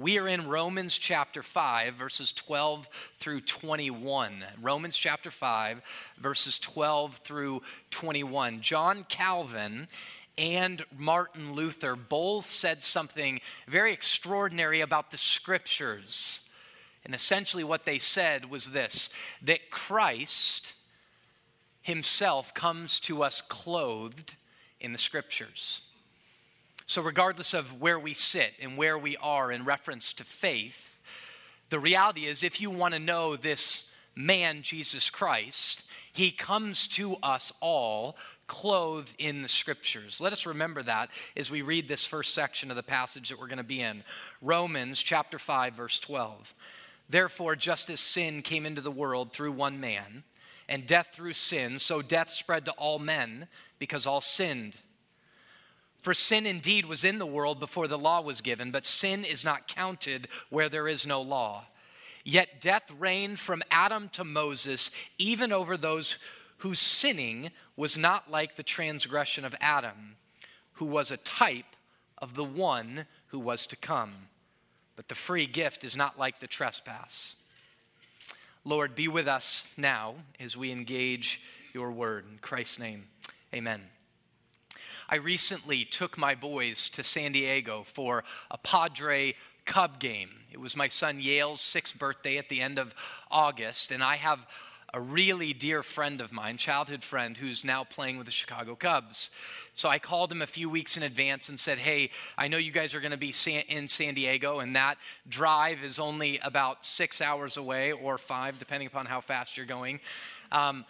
We are in Romans chapter 5, verses 12 through 21. Romans chapter 5, verses 12 through 21. John Calvin and Martin Luther both said something very extraordinary about the scriptures. And essentially, what they said was this that Christ himself comes to us clothed in the scriptures. So, regardless of where we sit and where we are in reference to faith, the reality is if you want to know this man, Jesus Christ, he comes to us all clothed in the scriptures. Let us remember that as we read this first section of the passage that we're going to be in. Romans chapter 5 verse 12. Therefore just as sin came into the world through one man, and death through sin, so death spread to all men because all sinned. For sin indeed was in the world before the law was given, but sin is not counted where there is no law. Yet death reigned from Adam to Moses, even over those whose sinning was not like the transgression of Adam, who was a type of the one who was to come. But the free gift is not like the trespass. Lord, be with us now as we engage your word. In Christ's name, amen. I recently took my boys to San Diego for a Padre Cub game. It was my son Yale's sixth birthday at the end of August, and I have a really dear friend of mine, childhood friend, who's now playing with the Chicago Cubs. So I called him a few weeks in advance and said, Hey, I know you guys are going to be in San Diego, and that drive is only about six hours away or five, depending upon how fast you're going. Um,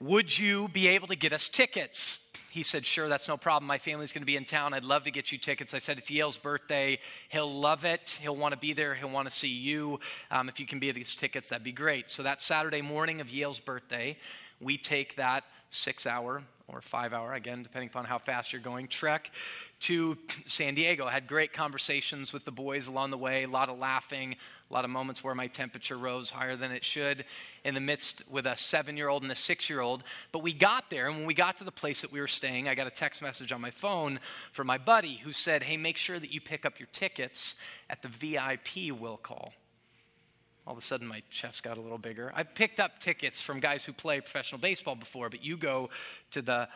would you be able to get us tickets? He said, Sure, that's no problem. My family's going to be in town. I'd love to get you tickets. I said, It's Yale's birthday. He'll love it. He'll want to be there. He'll want to see you. Um, if you can be at these tickets, that'd be great. So that Saturday morning of Yale's birthday, we take that six hour or five hour, again, depending upon how fast you're going, trek to San Diego. I had great conversations with the boys along the way, a lot of laughing, a lot of moments where my temperature rose higher than it should in the midst with a seven year old and a six year old. But we got there, and when we got to the place that we were staying, I got a text message on my phone from my buddy who said, Hey, make sure that you pick up your tickets at the VIP will call. All of a sudden, my chest got a little bigger. I picked up tickets from guys who play professional baseball before, but you go to the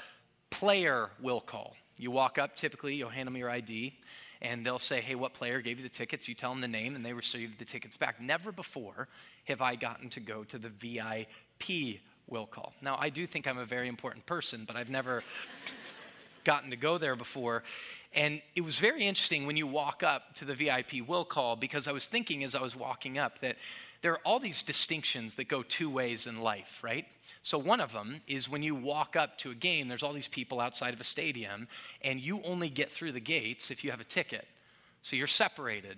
player will call. You walk up, typically, you'll hand them your ID, and they'll say, Hey, what player gave you the tickets? You tell them the name, and they receive the tickets back. Never before have I gotten to go to the VIP will call. Now, I do think I'm a very important person, but I've never gotten to go there before. And it was very interesting when you walk up to the VIP will call because I was thinking as I was walking up that there are all these distinctions that go two ways in life, right? So, one of them is when you walk up to a game, there's all these people outside of a stadium, and you only get through the gates if you have a ticket. So, you're separated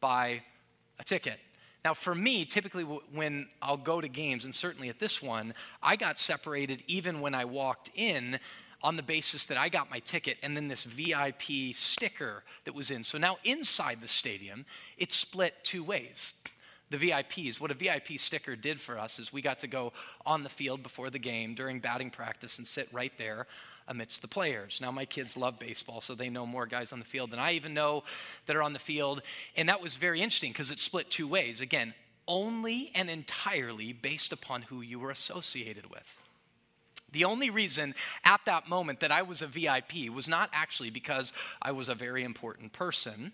by a ticket. Now, for me, typically when I'll go to games, and certainly at this one, I got separated even when I walked in on the basis that I got my ticket and then this VIP sticker that was in. So now inside the stadium, it's split two ways. The VIPs, what a VIP sticker did for us is we got to go on the field before the game during batting practice and sit right there amidst the players. Now, my kids love baseball, so they know more guys on the field than I even know that are on the field. And that was very interesting because it split two ways. Again, only and entirely based upon who you were associated with. The only reason at that moment that I was a VIP was not actually because I was a very important person,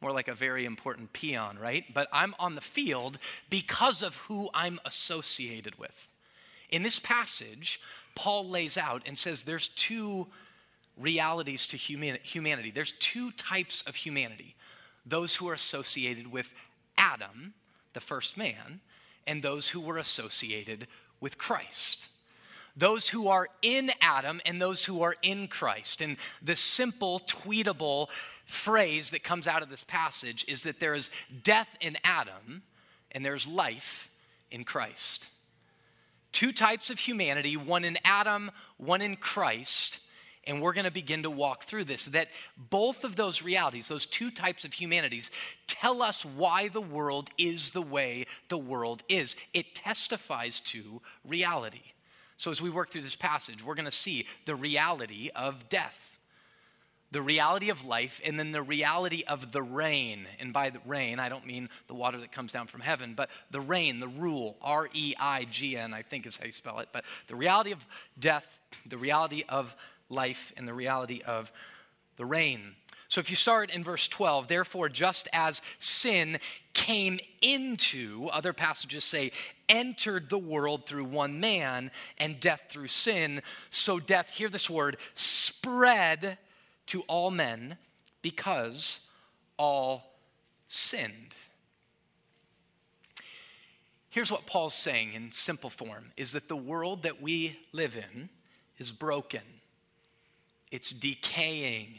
more like a very important peon, right? But I'm on the field because of who I'm associated with. In this passage, Paul lays out and says there's two realities to humanity. There's two types of humanity those who are associated with Adam, the first man, and those who were associated with Christ those who are in Adam and those who are in Christ. And the simple, tweetable phrase that comes out of this passage is that there is death in Adam and there's life in Christ. Two types of humanity, one in Adam, one in Christ. And we're going to begin to walk through this. That both of those realities, those two types of humanities, tell us why the world is the way the world is. It testifies to reality. So, as we work through this passage, we're going to see the reality of death. the reality of life, and then the reality of the reign. And by the reign, I don't mean the water that comes down from heaven, but the reign, the rule, R E I G N, I think is how you spell it. But the reality of death, the reality of life, and the reality of the reign. So if you start in verse 12, therefore, just as sin came into, other passages say, entered the world through one man, and death through sin, so death, hear this word, spread to all men because all sinned. Here's what Paul's saying in simple form is that the world that we live in is broken. It's decaying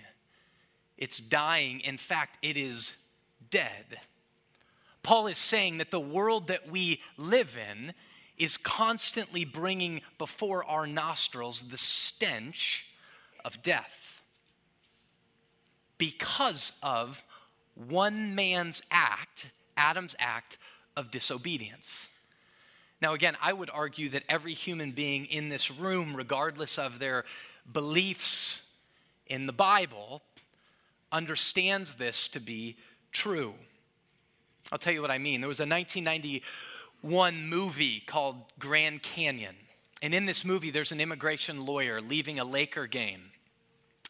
it's dying. In fact, it is dead. Paul is saying that the world that we live in is constantly bringing before our nostrils the stench of death because of one man's act, Adam's act of disobedience. Now, again, I would argue that every human being in this room, regardless of their beliefs in the Bible, understands this to be true. I'll tell you what I mean. There was a 1991 movie called Grand Canyon. And in this movie, there's an immigration lawyer leaving a Laker game.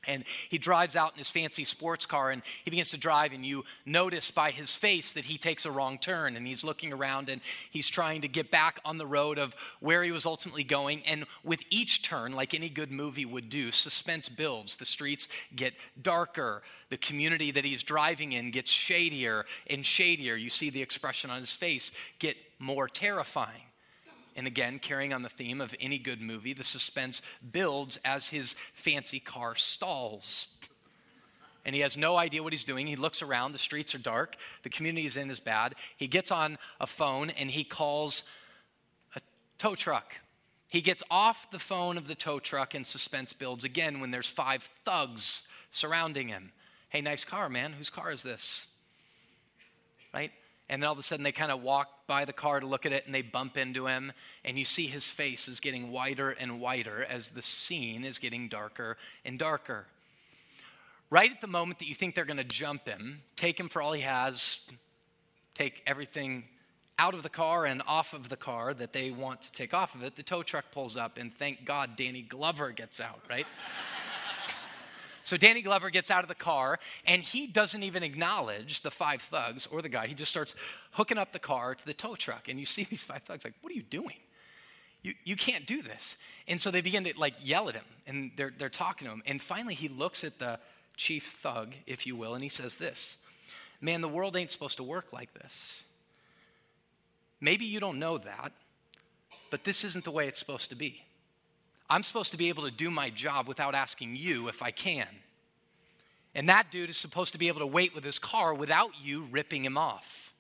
And he drives out in his fancy sports car and he begins to drive, and you notice by his face that he takes a wrong turn and he's looking around and he's trying to get back on the road of where he was ultimately going. And with each turn, like any good movie would do, suspense builds. The streets get darker, the community that he's driving in gets shadier and shadier. You see the expression on his face get more terrifying. And again, carrying on the theme of any good movie, the suspense builds as his fancy car stalls. And he has no idea what he's doing. He looks around, the streets are dark, the community he's in is bad. He gets on a phone and he calls a tow truck. He gets off the phone of the tow truck and suspense builds again when there's five thugs surrounding him. Hey, nice car, man. Whose car is this? Right? And then all of a sudden they kind of walk by the car to look at it and they bump into him and you see his face is getting whiter and whiter as the scene is getting darker and darker. Right at the moment that you think they're going to jump him take him for all he has take everything out of the car and off of the car that they want to take off of it the tow truck pulls up and thank god danny glover gets out right so Danny Glover gets out of the car and he doesn't even acknowledge the five thugs or the guy. He just starts hooking up the car to the tow truck. And you see these five thugs like, what are you doing? You, you can't do this. And so they begin to like yell at him and they're, they're talking to him. And finally he looks at the chief thug, if you will, and he says this Man, the world ain't supposed to work like this. Maybe you don't know that, but this isn't the way it's supposed to be. I'm supposed to be able to do my job without asking you if I can. And that dude is supposed to be able to wait with his car without you ripping him off.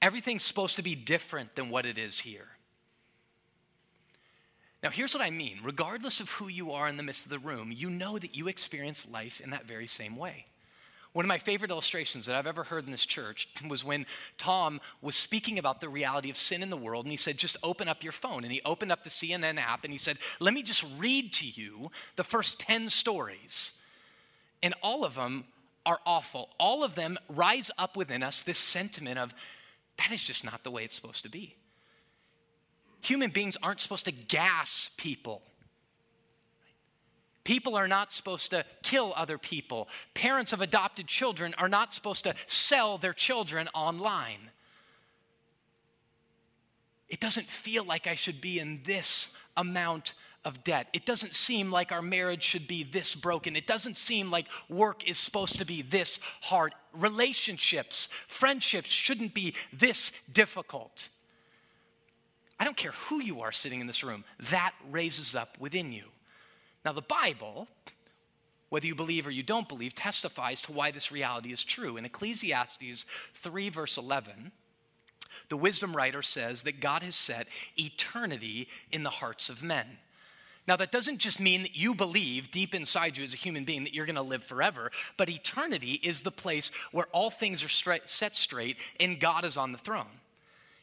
Everything's supposed to be different than what it is here. Now, here's what I mean. Regardless of who you are in the midst of the room, you know that you experience life in that very same way. One of my favorite illustrations that I've ever heard in this church was when Tom was speaking about the reality of sin in the world, and he said, Just open up your phone. And he opened up the CNN app and he said, Let me just read to you the first 10 stories. And all of them are awful. All of them rise up within us this sentiment of, That is just not the way it's supposed to be. Human beings aren't supposed to gas people. People are not supposed to kill other people. Parents of adopted children are not supposed to sell their children online. It doesn't feel like I should be in this amount of debt. It doesn't seem like our marriage should be this broken. It doesn't seem like work is supposed to be this hard. Relationships, friendships shouldn't be this difficult. I don't care who you are sitting in this room, that raises up within you. Now, the Bible, whether you believe or you don't believe, testifies to why this reality is true. In Ecclesiastes 3, verse 11, the wisdom writer says that God has set eternity in the hearts of men. Now, that doesn't just mean that you believe deep inside you as a human being that you're going to live forever, but eternity is the place where all things are straight, set straight and God is on the throne.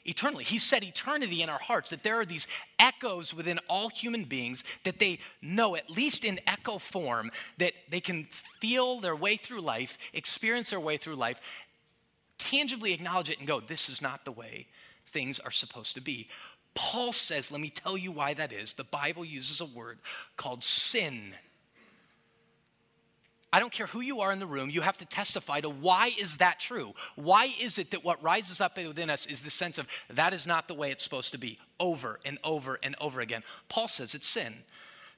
Eternally. He set eternity in our hearts, that there are these echoes within all human beings that they know, at least in echo form, that they can feel their way through life, experience their way through life, tangibly acknowledge it, and go, This is not the way things are supposed to be. Paul says, Let me tell you why that is. The Bible uses a word called sin I don't care who you are in the room, you have to testify to why is that true? Why is it that what rises up within us is the sense of that is not the way it's supposed to be over and over and over again? Paul says it's sin.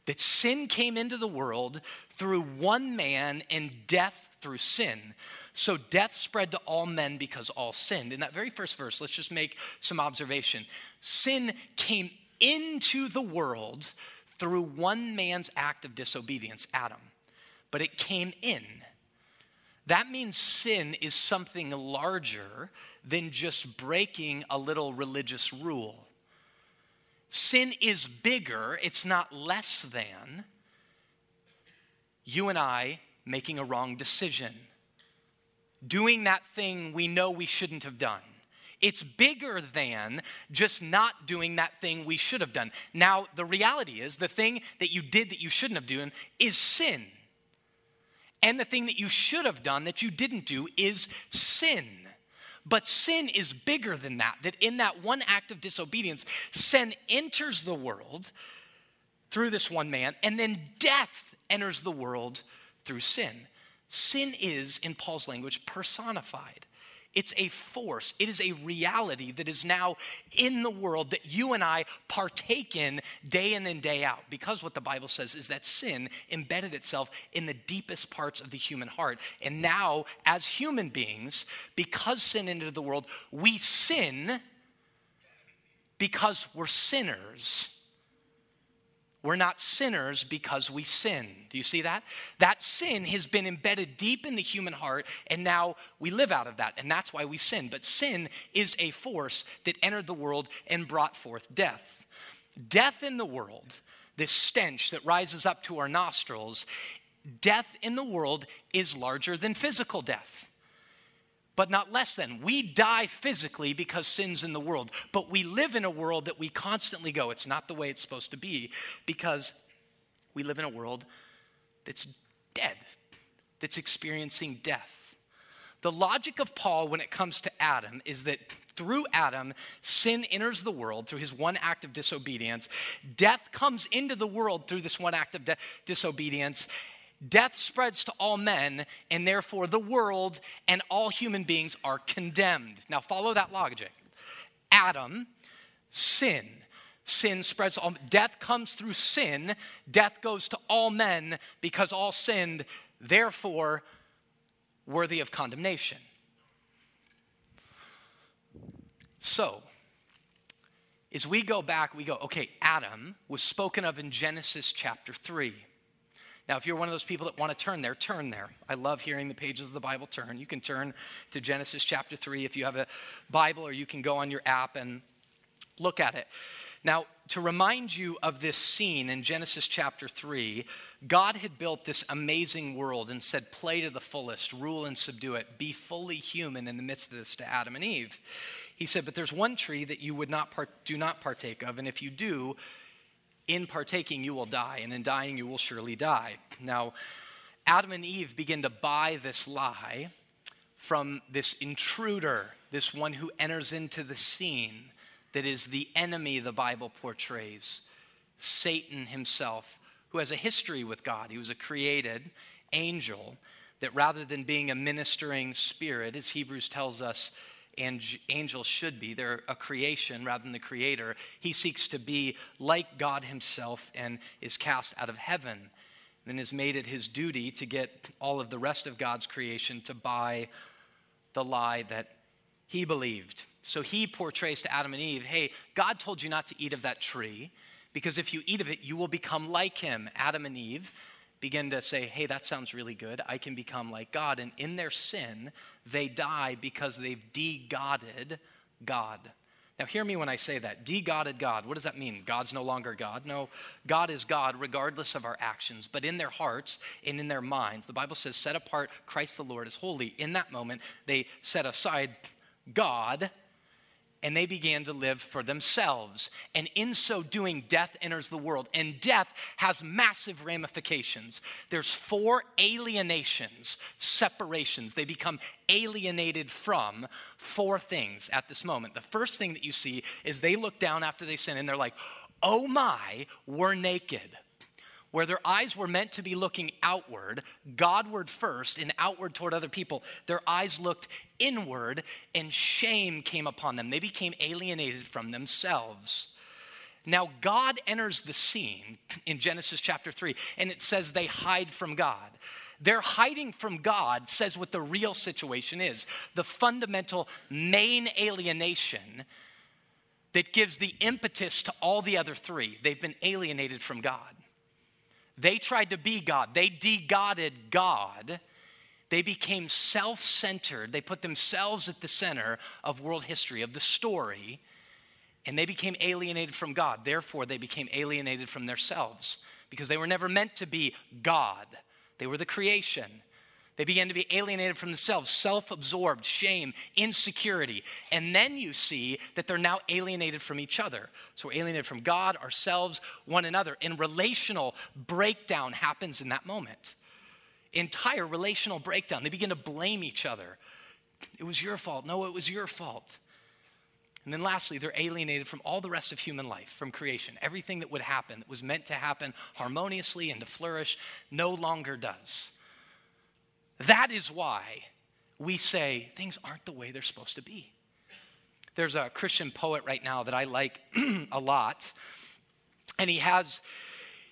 That sin came into the world through one man and death through sin. So death spread to all men because all sinned. In that very first verse, let's just make some observation. Sin came into the world through one man's act of disobedience, Adam but it came in. That means sin is something larger than just breaking a little religious rule. Sin is bigger, it's not less than you and I making a wrong decision, doing that thing we know we shouldn't have done. It's bigger than just not doing that thing we should have done. Now, the reality is the thing that you did that you shouldn't have done is sin. And the thing that you should have done that you didn't do is sin. But sin is bigger than that, that in that one act of disobedience, sin enters the world through this one man, and then death enters the world through sin. Sin is, in Paul's language, personified. It's a force, it is a reality that is now in the world that you and I partake in day in and day out. Because what the Bible says is that sin embedded itself in the deepest parts of the human heart. And now, as human beings, because sin entered the world, we sin because we're sinners we're not sinners because we sin. Do you see that? That sin has been embedded deep in the human heart, and now we live out of that, and that's why we sin. But sin is a force that entered the world and brought forth death. Death in the world, this stench that rises up to our nostrils, death in the world is larger than physical death but not less than. We die physically because sin's in the world, but we live in a world that we constantly go, it's not the way it's supposed to be because we live in a world that's dead, that's experiencing death. The logic of Paul when it comes to Adam is that through Adam, sin enters the world through his one act of disobedience. Death comes into the world through this one act of de- disobedience. Death spreads to all men, and therefore the world and all human beings are condemned. Now, follow that logic. Adam, sin. Sin spreads all, death comes through sin. Death goes to all men because all sinned, therefore worthy of condemnation. So, as we go back, we go, okay, Adam was spoken of in Genesis chapter 3. Now, if you're one of those people that want to turn there, turn there. I love hearing the pages of the Bible turn. You can turn to Genesis chapter 3 if you have a Bible, or you can go on your app and look at it. Now, to remind you of this scene in Genesis chapter 3, God had built this amazing world and said, Play to the fullest, rule and subdue it, be fully human in the midst of this to Adam and Eve. He said, But there's one tree that you would not part- do not partake of, and if you do, in partaking you will die, and in dying you will surely die. Now, Adam and Eve begin to buy this lie from this intruder, this one who enters into the scene that is the enemy the Bible portrays Satan himself, who has a history with God. He was a created angel that rather than being a ministering spirit, as Hebrews tells us, and angels should be. They're a creation rather than the creator. He seeks to be like God himself and is cast out of heaven. Then has made it his duty to get all of the rest of God's creation to buy the lie that he believed. So he portrays to Adam and Eve hey, God told you not to eat of that tree because if you eat of it, you will become like him. Adam and Eve begin to say, hey, that sounds really good. I can become like God. And in their sin, they die because they've de-godded God. Now, hear me when I say that. De-godded God. What does that mean? God's no longer God? No, God is God regardless of our actions. But in their hearts and in their minds, the Bible says, set apart Christ the Lord as holy. In that moment, they set aside God and they began to live for themselves. And in so doing, death enters the world. And death has massive ramifications. There's four alienations, separations. They become alienated from four things at this moment. The first thing that you see is they look down after they sin and they're like, oh my, we're naked where their eyes were meant to be looking outward, Godward first, and outward toward other people, their eyes looked inward and shame came upon them. They became alienated from themselves. Now, God enters the scene in Genesis chapter 3, and it says they hide from God. Their hiding from God says what the real situation is the fundamental main alienation that gives the impetus to all the other three. They've been alienated from God. They tried to be God, they de-godded God. They became self centered. They put themselves at the center of world history, of the story, and they became alienated from God. Therefore, they became alienated from themselves because they were never meant to be God. They were the creation. They began to be alienated from themselves, self absorbed, shame, insecurity. And then you see that they're now alienated from each other. So we're alienated from God, ourselves, one another. And relational breakdown happens in that moment. Entire relational breakdown. They begin to blame each other. It was your fault. No, it was your fault. And then lastly, they're alienated from all the rest of human life, from creation. Everything that would happen, that was meant to happen harmoniously and to flourish, no longer does. That is why we say things aren't the way they're supposed to be. There's a Christian poet right now that I like a lot, and he has.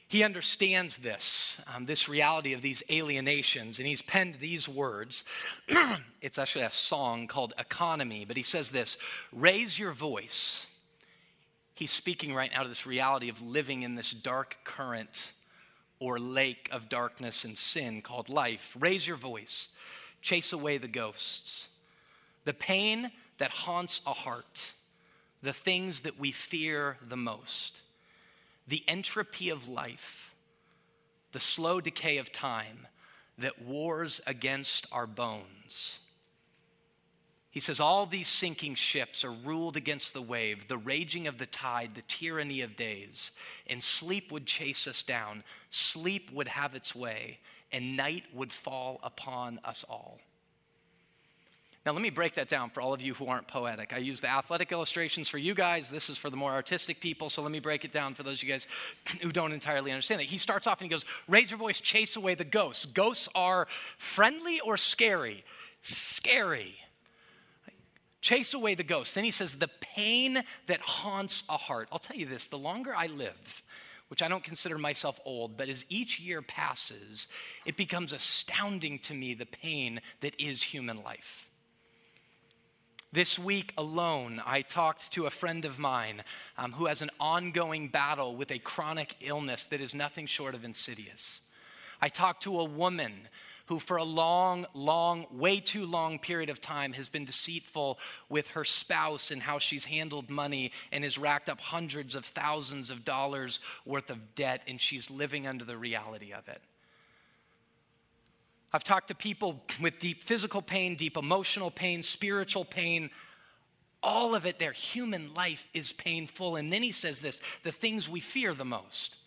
He understands this, um, this reality of these alienations, and he's penned these words. it's actually a song called Economy, but he says this Raise your voice. He's speaking right now to this reality of living in this dark current or lake of darkness and sin called life. Raise your voice, chase away the ghosts. The pain that haunts a heart, the things that we fear the most, the entropy of life, the slow decay of time that wars against our bones. He says, All these sinking ships are ruled against the wave, the raging of the tide, the tyranny of days. And sleep would chase us down, sleep would have its way, and night would fall upon us all. Now, let me break that down for all of you who aren't poetic. I use the athletic illustrations for you guys. This is for the more artistic people. So let me break it down for those of you guys who don't entirely understand it. He starts off and he goes, Raise your voice, chase away the ghosts. Ghosts are friendly or scary? Scary chase away the ghost. Then he says, the pain that haunts a heart. I'll tell you this the longer I live, which I don't consider myself old, but as each year passes, it becomes astounding to me the pain that is human life. This week alone, I talked to a friend of mine um, who has an ongoing battle with a chronic illness that is nothing short of insidious. I talked to a woman who, for a long, long, way too long period of time, has been deceitful with her spouse and how she's handled money and has racked up hundreds of thousands of dollars worth of debt, and she's living under the reality of it. I've talked to people with deep physical pain, deep emotional pain, spiritual pain, all of it, their human life is painful. And then he says this the things we fear the most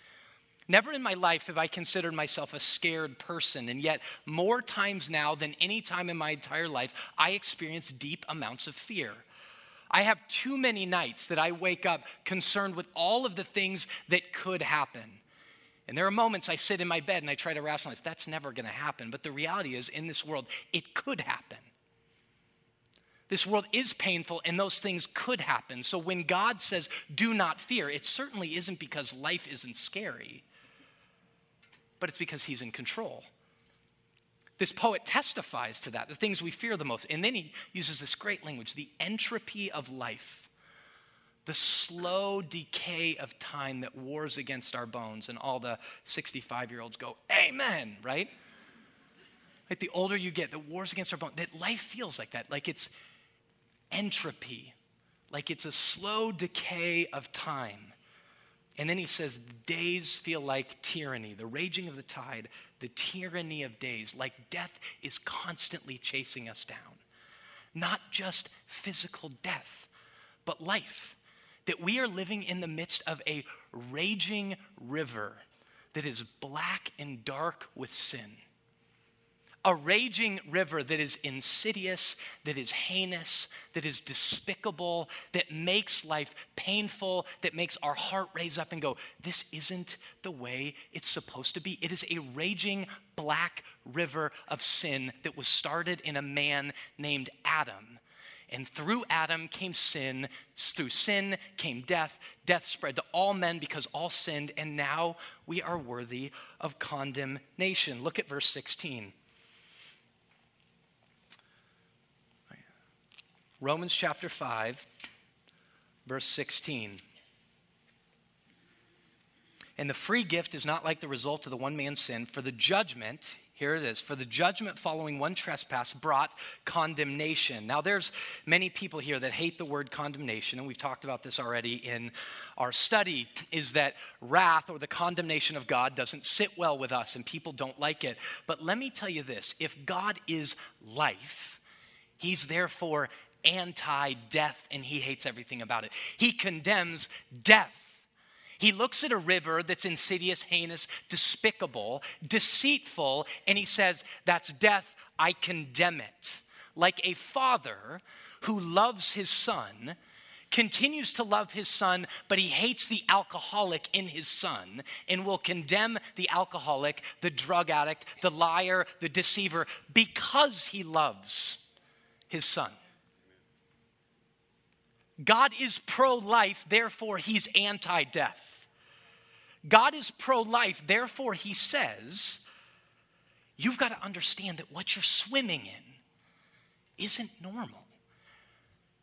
Never in my life have I considered myself a scared person, and yet, more times now than any time in my entire life, I experience deep amounts of fear. I have too many nights that I wake up concerned with all of the things that could happen. And there are moments I sit in my bed and I try to rationalize that's never going to happen. But the reality is, in this world, it could happen. This world is painful and those things could happen. So when God says, do not fear, it certainly isn't because life isn't scary but it's because he's in control. This poet testifies to that, the things we fear the most. And then he uses this great language the entropy of life, the slow decay of time that wars against our bones. And all the 65 year olds go, Amen, right? Like the older you get, the wars against our bones, that life feels like that, like it's entropy, like it's a slow decay of time. And then he says, days feel like tyranny, the raging of the tide, the tyranny of days, like death is constantly chasing us down. Not just physical death, but life. That we are living in the midst of a raging river that is black and dark with sin a raging river that is insidious, that is heinous, that is despicable, that makes life painful, that makes our heart raise up and go, This isn't the way it's supposed to be. It is a raging black river of sin that was started in a man named Adam. And through Adam came sin. Through sin came death. Death spread to all men because all sinned. And now we are worthy of condemnation. Look at verse 16. Romans chapter 5, verse 16. And the free gift is not like the result of the one man's sin, for the judgment, here it is, for the judgment following one trespass brought condemnation. Now, there's many people here that hate the word condemnation, and we've talked about this already in our study, is that wrath or the condemnation of God doesn't sit well with us, and people don't like it. But let me tell you this if God is life, He's therefore anti death and he hates everything about it. He condemns death. He looks at a river that's insidious, heinous, despicable, deceitful, and he says, That's death. I condemn it. Like a father who loves his son continues to love his son, but he hates the alcoholic in his son and will condemn the alcoholic, the drug addict, the liar, the deceiver, because he loves his son. God is pro life, therefore, he's anti death. God is pro life, therefore, he says, you've got to understand that what you're swimming in isn't normal.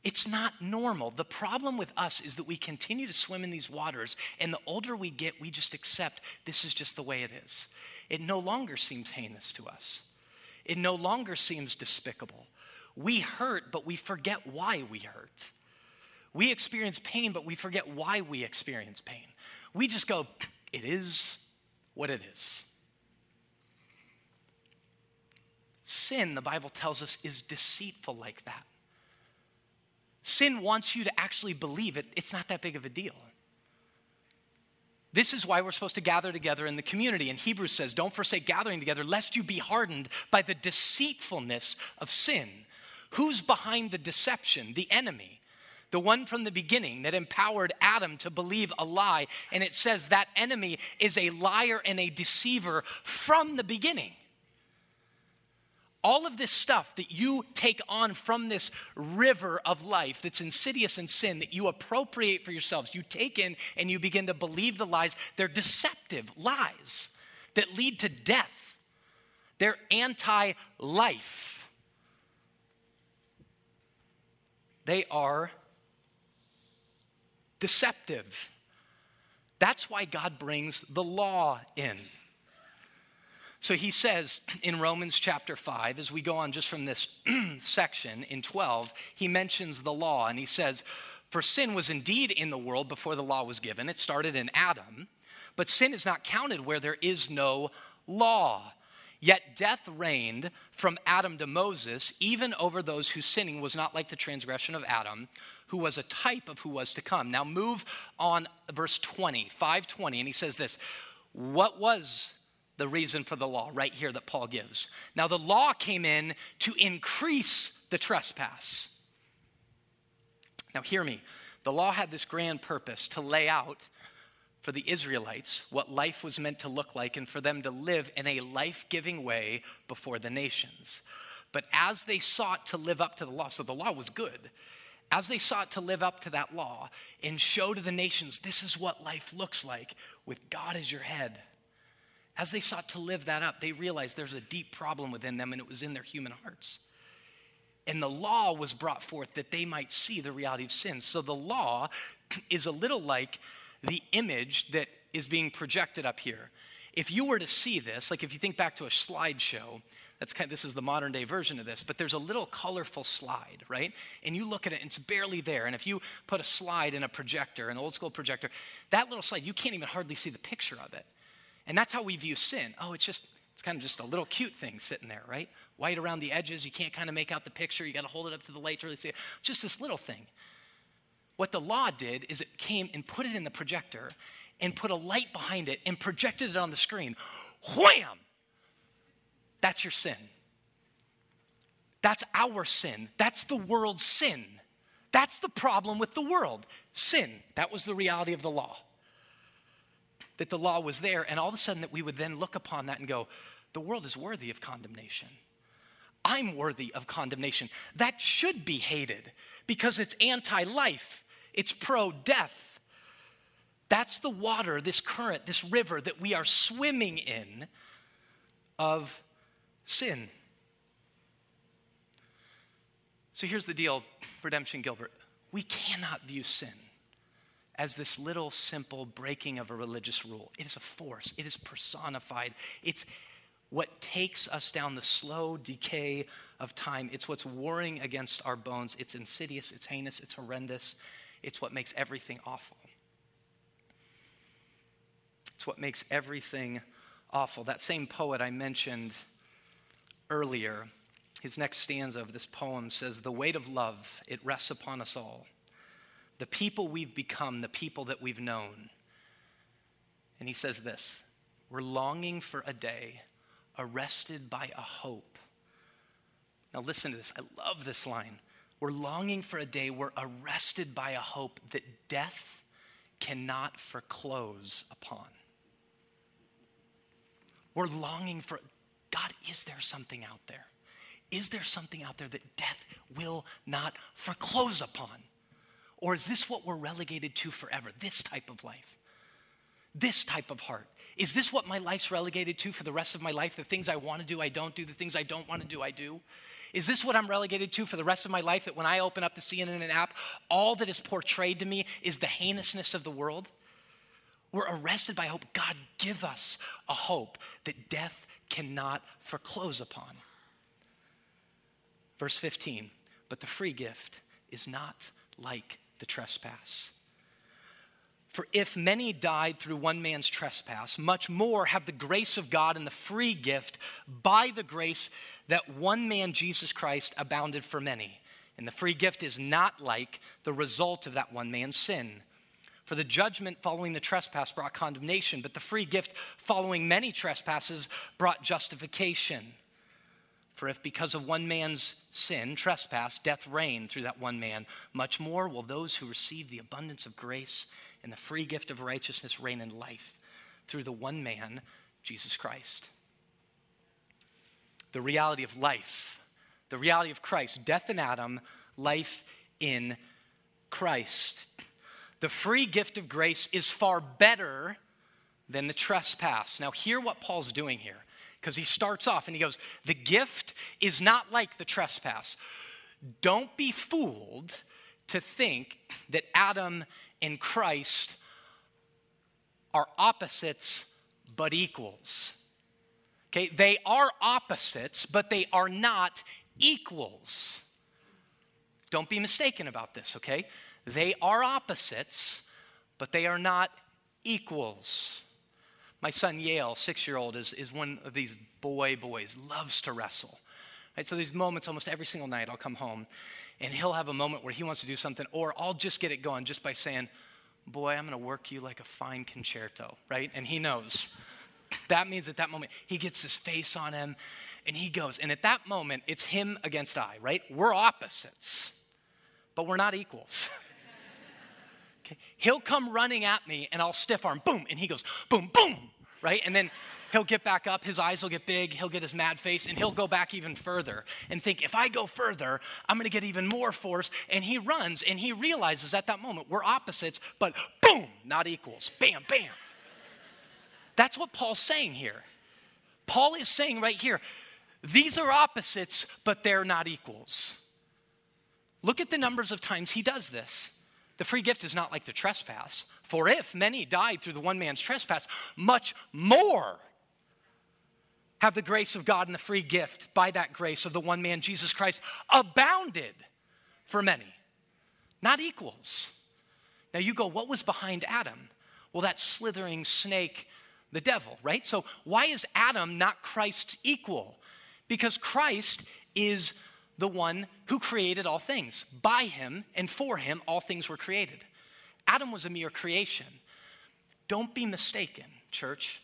It's not normal. The problem with us is that we continue to swim in these waters, and the older we get, we just accept this is just the way it is. It no longer seems heinous to us, it no longer seems despicable. We hurt, but we forget why we hurt. We experience pain, but we forget why we experience pain. We just go, it is what it is. Sin, the Bible tells us, is deceitful like that. Sin wants you to actually believe it, it's not that big of a deal. This is why we're supposed to gather together in the community. And Hebrews says, Don't forsake gathering together, lest you be hardened by the deceitfulness of sin. Who's behind the deception? The enemy the one from the beginning that empowered Adam to believe a lie. And it says that enemy is a liar and a deceiver from the beginning. All of this stuff that you take on from this river of life that's insidious and sin that you appropriate for yourselves, you take in and you begin to believe the lies. They're deceptive lies that lead to death, they're anti life. They are deceptive. That's why God brings the law in. So he says in Romans chapter 5, as we go on just from this section in 12, he mentions the law and he says, For sin was indeed in the world before the law was given. It started in Adam, but sin is not counted where there is no law. Yet death reigned from Adam to Moses, even over those whose sinning was not like the transgression of Adam, who was a type of who was to come. Now move on verse 20, 520, and he says this What was the reason for the law right here that Paul gives? Now the law came in to increase the trespass. Now hear me. The law had this grand purpose to lay out for the Israelites what life was meant to look like and for them to live in a life giving way before the nations. But as they sought to live up to the law, so the law was good, as they sought to live up to that law and show to the nations this is what life looks like with God as your head, as they sought to live that up, they realized there's a deep problem within them and it was in their human hearts. And the law was brought forth that they might see the reality of sin. So the law is a little like the image that is being projected up here. If you were to see this, like if you think back to a slideshow, that's kind of, this is the modern day version of this, but there's a little colorful slide, right? And you look at it and it's barely there. And if you put a slide in a projector, an old school projector, that little slide, you can't even hardly see the picture of it. And that's how we view sin. Oh, it's just, it's kind of just a little cute thing sitting there, right? White around the edges, you can't kind of make out the picture, you got to hold it up to the light to really see it. Just this little thing. What the law did is it came and put it in the projector and put a light behind it and projected it on the screen. Wham! That's your sin. That's our sin. That's the world's sin. That's the problem with the world. Sin. That was the reality of the law. That the law was there, and all of a sudden that we would then look upon that and go, the world is worthy of condemnation. I'm worthy of condemnation. That should be hated because it's anti life it's pro death. That's the water, this current, this river that we are swimming in of sin. So here's the deal, Redemption Gilbert. We cannot view sin as this little simple breaking of a religious rule. It is a force, it is personified. It's what takes us down the slow decay of time. It's what's warring against our bones. It's insidious, it's heinous, it's horrendous, it's what makes everything awful. It's what makes everything awful. That same poet I mentioned earlier, his next stanza of this poem says, The weight of love, it rests upon us all. The people we've become, the people that we've known. And he says this We're longing for a day, arrested by a hope. Now, listen to this. I love this line. We're longing for a day we're arrested by a hope that death cannot foreclose upon. We're longing for, God, is there something out there? Is there something out there that death will not foreclose upon? Or is this what we're relegated to forever? This type of life? This type of heart? Is this what my life's relegated to for the rest of my life? The things I want to do, I don't do. The things I don't want to do, I do. Is this what I'm relegated to for the rest of my life? That when I open up the CNN app, all that is portrayed to me is the heinousness of the world? We're arrested by hope. God, give us a hope that death cannot foreclose upon. Verse 15, but the free gift is not like the trespass. For if many died through one man's trespass, much more have the grace of God and the free gift by the grace that one man, Jesus Christ, abounded for many. And the free gift is not like the result of that one man's sin. For the judgment following the trespass brought condemnation, but the free gift following many trespasses brought justification. For if because of one man's sin, trespass, death reigned through that one man, much more will those who receive the abundance of grace and the free gift of righteousness reign in life through the one man, Jesus Christ. The reality of life, the reality of Christ, death in Adam, life in Christ. The free gift of grace is far better than the trespass. Now, hear what Paul's doing here, because he starts off and he goes, The gift is not like the trespass. Don't be fooled to think that Adam and Christ are opposites but equals. Okay, they are opposites, but they are not equals. Don't be mistaken about this, okay? They are opposites, but they are not equals. My son Yale, six year old, is, is one of these boy boys, loves to wrestle. Right? So these moments almost every single night I'll come home and he'll have a moment where he wants to do something, or I'll just get it going just by saying, Boy, I'm gonna work you like a fine concerto, right? And he knows. That means at that moment, he gets his face on him and he goes. And at that moment, it's him against I, right? We're opposites, but we're not equals. He'll come running at me and I'll stiff arm, boom, and he goes, boom, boom, right? And then he'll get back up, his eyes will get big, he'll get his mad face, and he'll go back even further and think, if I go further, I'm gonna get even more force. And he runs and he realizes at that moment, we're opposites, but boom, not equals. Bam, bam. That's what Paul's saying here. Paul is saying right here, these are opposites, but they're not equals. Look at the numbers of times he does this. The free gift is not like the trespass. For if many died through the one man's trespass, much more have the grace of God and the free gift by that grace of the one man, Jesus Christ, abounded for many, not equals. Now you go, what was behind Adam? Well, that slithering snake, the devil, right? So why is Adam not Christ's equal? Because Christ is the one who created all things. By him and for him, all things were created. Adam was a mere creation. Don't be mistaken, church.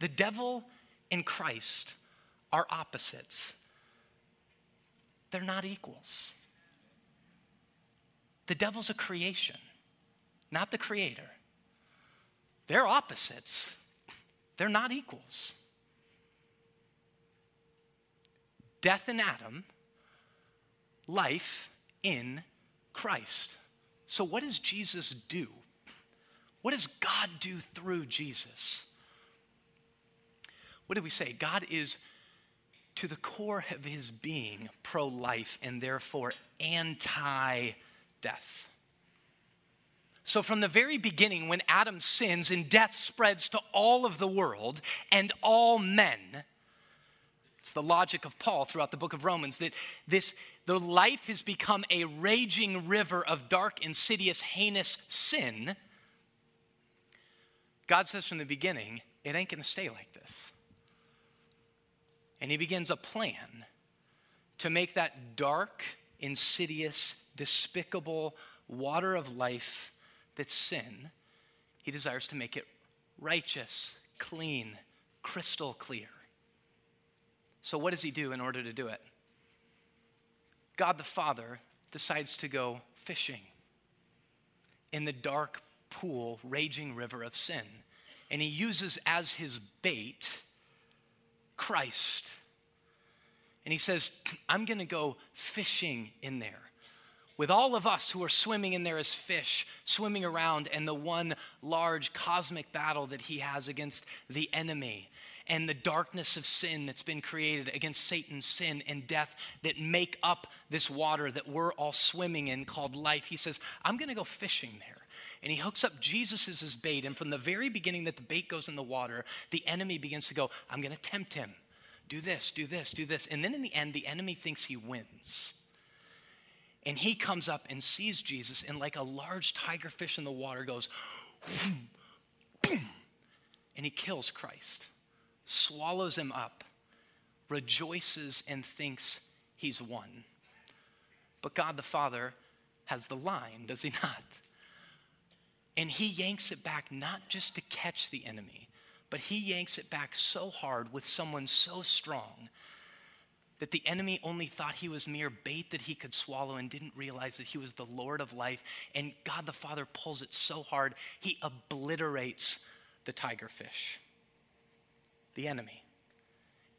The devil and Christ are opposites, they're not equals. The devil's a creation, not the creator. They're opposites, they're not equals. Death in Adam, life in Christ. So, what does Jesus do? What does God do through Jesus? What did we say? God is to the core of his being pro life and therefore anti death. So, from the very beginning, when Adam sins and death spreads to all of the world and all men, it's the logic of Paul throughout the book of Romans that this the life has become a raging river of dark, insidious, heinous sin. God says from the beginning, it ain't gonna stay like this. And he begins a plan to make that dark, insidious, despicable water of life that's sin, he desires to make it righteous, clean, crystal clear. So, what does he do in order to do it? God the Father decides to go fishing in the dark pool, raging river of sin. And he uses as his bait Christ. And he says, I'm going to go fishing in there with all of us who are swimming in there as fish, swimming around, and the one large cosmic battle that he has against the enemy and the darkness of sin that's been created against Satan's sin and death that make up this water that we're all swimming in called life. He says, I'm going to go fishing there. And he hooks up Jesus as his bait. And from the very beginning that the bait goes in the water, the enemy begins to go, I'm going to tempt him. Do this, do this, do this. And then in the end, the enemy thinks he wins. And he comes up and sees Jesus, and like a large tiger fish in the water, goes, boom, boom, and he kills Christ swallows him up, rejoices, and thinks he's won. But God the Father has the line, does he not? And he yanks it back not just to catch the enemy, but he yanks it back so hard with someone so strong that the enemy only thought he was mere bait that he could swallow and didn't realize that he was the Lord of life. And God the Father pulls it so hard, he obliterates the tiger fish the enemy.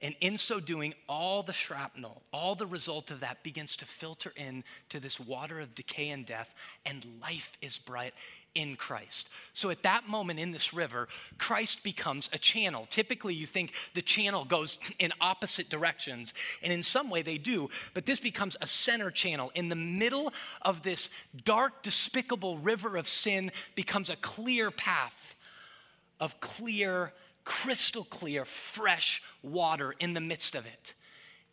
And in so doing, all the shrapnel, all the result of that begins to filter in to this water of decay and death, and life is bright in Christ. So at that moment in this river, Christ becomes a channel. Typically, you think the channel goes in opposite directions, and in some way they do, but this becomes a center channel. In the middle of this dark, despicable river of sin becomes a clear path of clear crystal clear, fresh water in the midst of it.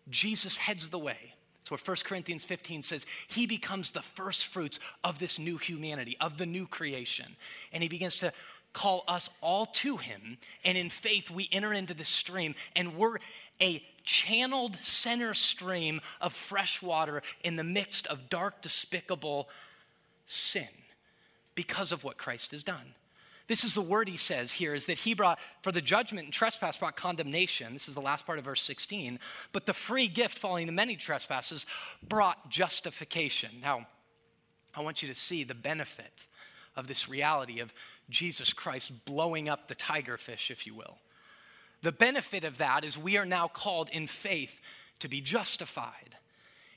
Jesus heads the way. That's what 1 Corinthians 15 says. He becomes the first fruits of this new humanity, of the new creation. And he begins to call us all to him. And in faith, we enter into the stream, and we're a channeled center stream of fresh water in the midst of dark, despicable sin because of what Christ has done. This is the word he says here is that he brought, for the judgment and trespass brought condemnation. This is the last part of verse 16. But the free gift following the many trespasses brought justification. Now, I want you to see the benefit of this reality of Jesus Christ blowing up the tiger fish, if you will. The benefit of that is we are now called in faith to be justified.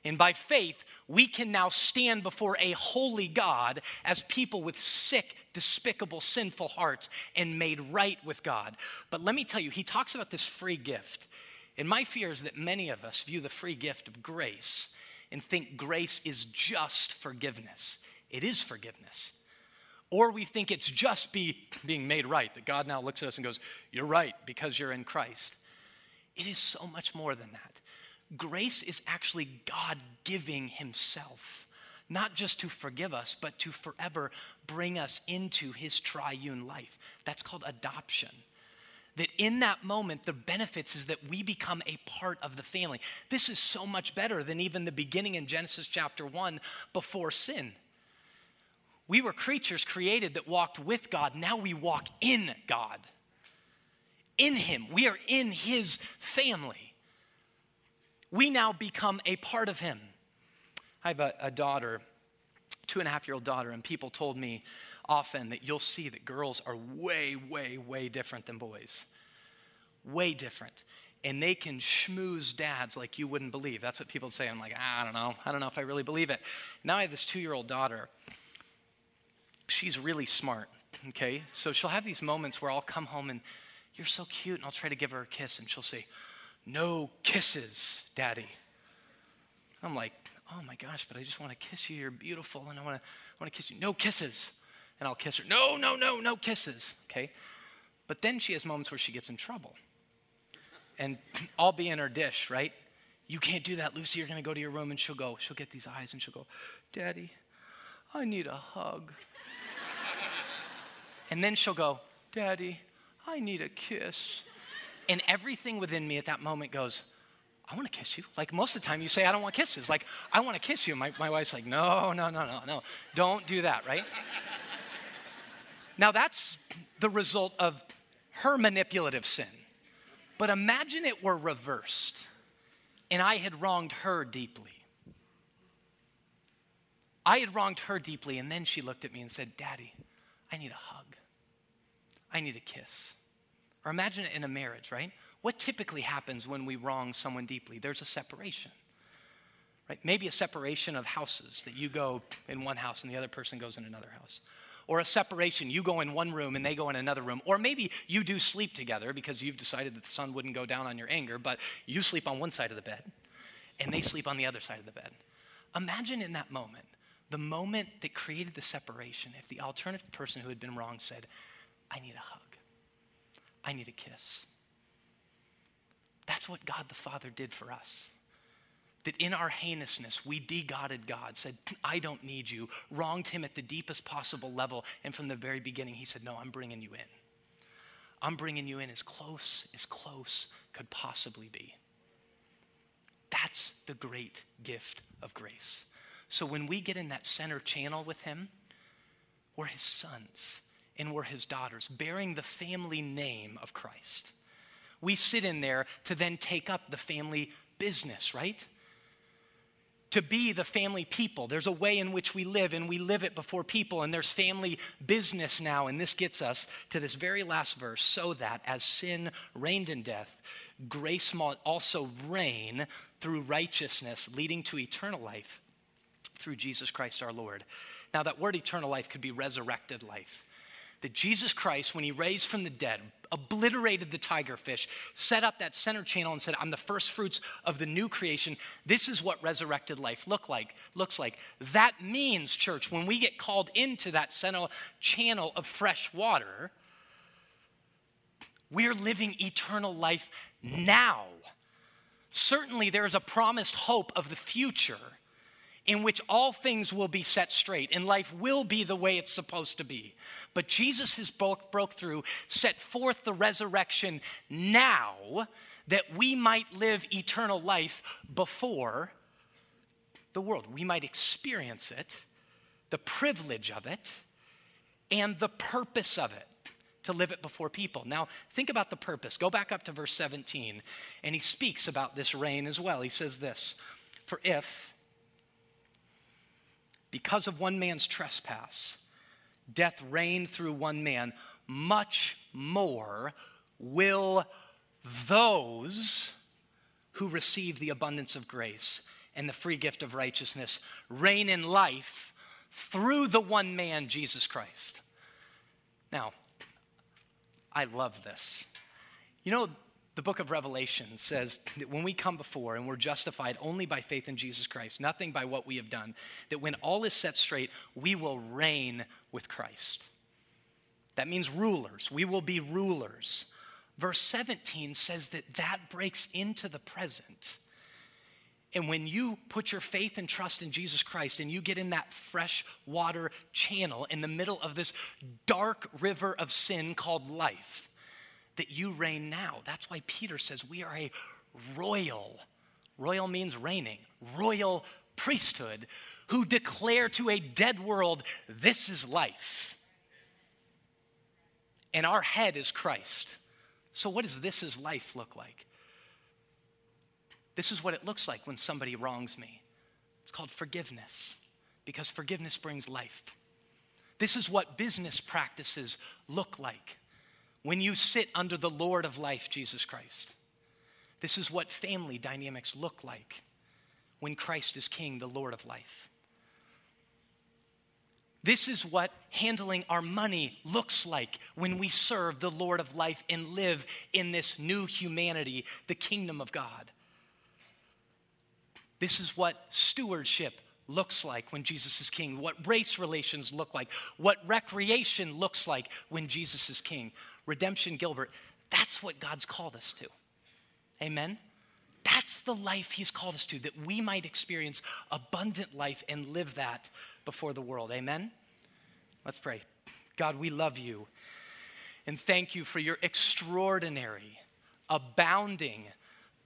And by faith, we can now stand before a holy God as people with sick, despicable, sinful hearts and made right with God. But let me tell you, he talks about this free gift. And my fear is that many of us view the free gift of grace and think grace is just forgiveness. It is forgiveness. Or we think it's just be, being made right, that God now looks at us and goes, You're right because you're in Christ. It is so much more than that. Grace is actually God giving Himself, not just to forgive us, but to forever bring us into His triune life. That's called adoption. that in that moment, the benefits is that we become a part of the family. This is so much better than even the beginning in Genesis chapter 1 before sin. We were creatures created that walked with God. Now we walk in God. In Him. We are in His family. We now become a part of Him. I have a, a daughter, two and a half year old daughter, and people told me often that you'll see that girls are way, way, way different than boys. Way different. And they can schmooze dads like you wouldn't believe. That's what people say. I'm like, ah, I don't know. I don't know if I really believe it. Now I have this two year old daughter. She's really smart, okay? So she'll have these moments where I'll come home and you're so cute, and I'll try to give her a kiss, and she'll say, No kisses, daddy. I'm like, Oh my gosh, but I just want to kiss you. You're beautiful, and I want to, I want to kiss you. No kisses and I'll kiss her. No, no, no, no kisses. Okay? But then she has moments where she gets in trouble. And I'll be in her dish, right? You can't do that, Lucy. You're going to go to your room and she'll go, she'll get these eyes and she'll go, Daddy, I need a hug. and then she'll go, Daddy, I need a kiss. And everything within me at that moment goes, I want to kiss you. Like most of the time, you say, I don't want kisses. Like, I want to kiss you. My, my wife's like, no, no, no, no, no. Don't do that, right? Now, that's the result of her manipulative sin. But imagine it were reversed and I had wronged her deeply. I had wronged her deeply, and then she looked at me and said, Daddy, I need a hug. I need a kiss. Or imagine it in a marriage, right? What typically happens when we wrong someone deeply? There's a separation, right? Maybe a separation of houses that you go in one house and the other person goes in another house or a separation. You go in one room and they go in another room. Or maybe you do sleep together because you've decided that the sun wouldn't go down on your anger, but you sleep on one side of the bed and they sleep on the other side of the bed. Imagine in that moment, the moment that created the separation, if the alternative person who had been wrong said, I need a hug, I need a kiss. That's what God the Father did for us that in our heinousness, we de-godded God, said, I don't need you, wronged him at the deepest possible level. And from the very beginning, he said, No, I'm bringing you in. I'm bringing you in as close as close could possibly be. That's the great gift of grace. So when we get in that center channel with him, we're his sons and we're his daughters, bearing the family name of Christ. We sit in there to then take up the family business, right? to be the family people. There's a way in which we live, and we live it before people, and there's family business now. And this gets us to this very last verse so that as sin reigned in death, grace might also reign through righteousness, leading to eternal life through Jesus Christ our Lord. Now, that word eternal life could be resurrected life that Jesus Christ, when he raised from the dead, obliterated the tiger fish, set up that center channel and said, I'm the first fruits of the new creation. This is what resurrected life look like, looks like. That means, church, when we get called into that center channel of fresh water, we're living eternal life now. Certainly, there is a promised hope of the future in which all things will be set straight and life will be the way it's supposed to be. But Jesus has broke, broke through, set forth the resurrection now that we might live eternal life before the world. We might experience it, the privilege of it, and the purpose of it to live it before people. Now, think about the purpose. Go back up to verse 17, and he speaks about this reign as well. He says this For if, because of one man's trespass, death reigned through one man, much more will those who receive the abundance of grace and the free gift of righteousness reign in life through the one man, Jesus Christ. Now, I love this. You know, the book of Revelation says that when we come before and we're justified only by faith in Jesus Christ, nothing by what we have done, that when all is set straight, we will reign with Christ. That means rulers. We will be rulers. Verse 17 says that that breaks into the present. And when you put your faith and trust in Jesus Christ and you get in that fresh water channel in the middle of this dark river of sin called life, that you reign now. That's why Peter says we are a royal, royal means reigning, royal priesthood who declare to a dead world, this is life. And our head is Christ. So, what does this is life look like? This is what it looks like when somebody wrongs me. It's called forgiveness, because forgiveness brings life. This is what business practices look like when you sit under the Lord of life, Jesus Christ. This is what family dynamics look like when Christ is King, the Lord of life. This is what handling our money looks like when we serve the Lord of life and live in this new humanity, the kingdom of God. This is what stewardship looks like when Jesus is king, what race relations look like, what recreation looks like when Jesus is king. Redemption, Gilbert, that's what God's called us to. Amen? That's the life He's called us to, that we might experience abundant life and live that before the world. Amen? Let's pray. God, we love you and thank you for your extraordinary, abounding,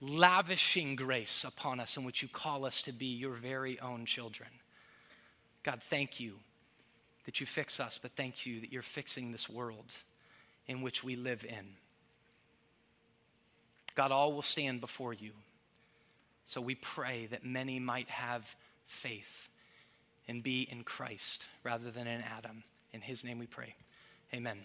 lavishing grace upon us in which you call us to be your very own children. God, thank you that you fix us, but thank you that you're fixing this world in which we live in. God, all will stand before you. So we pray that many might have faith and be in Christ rather than in Adam. In his name we pray. Amen.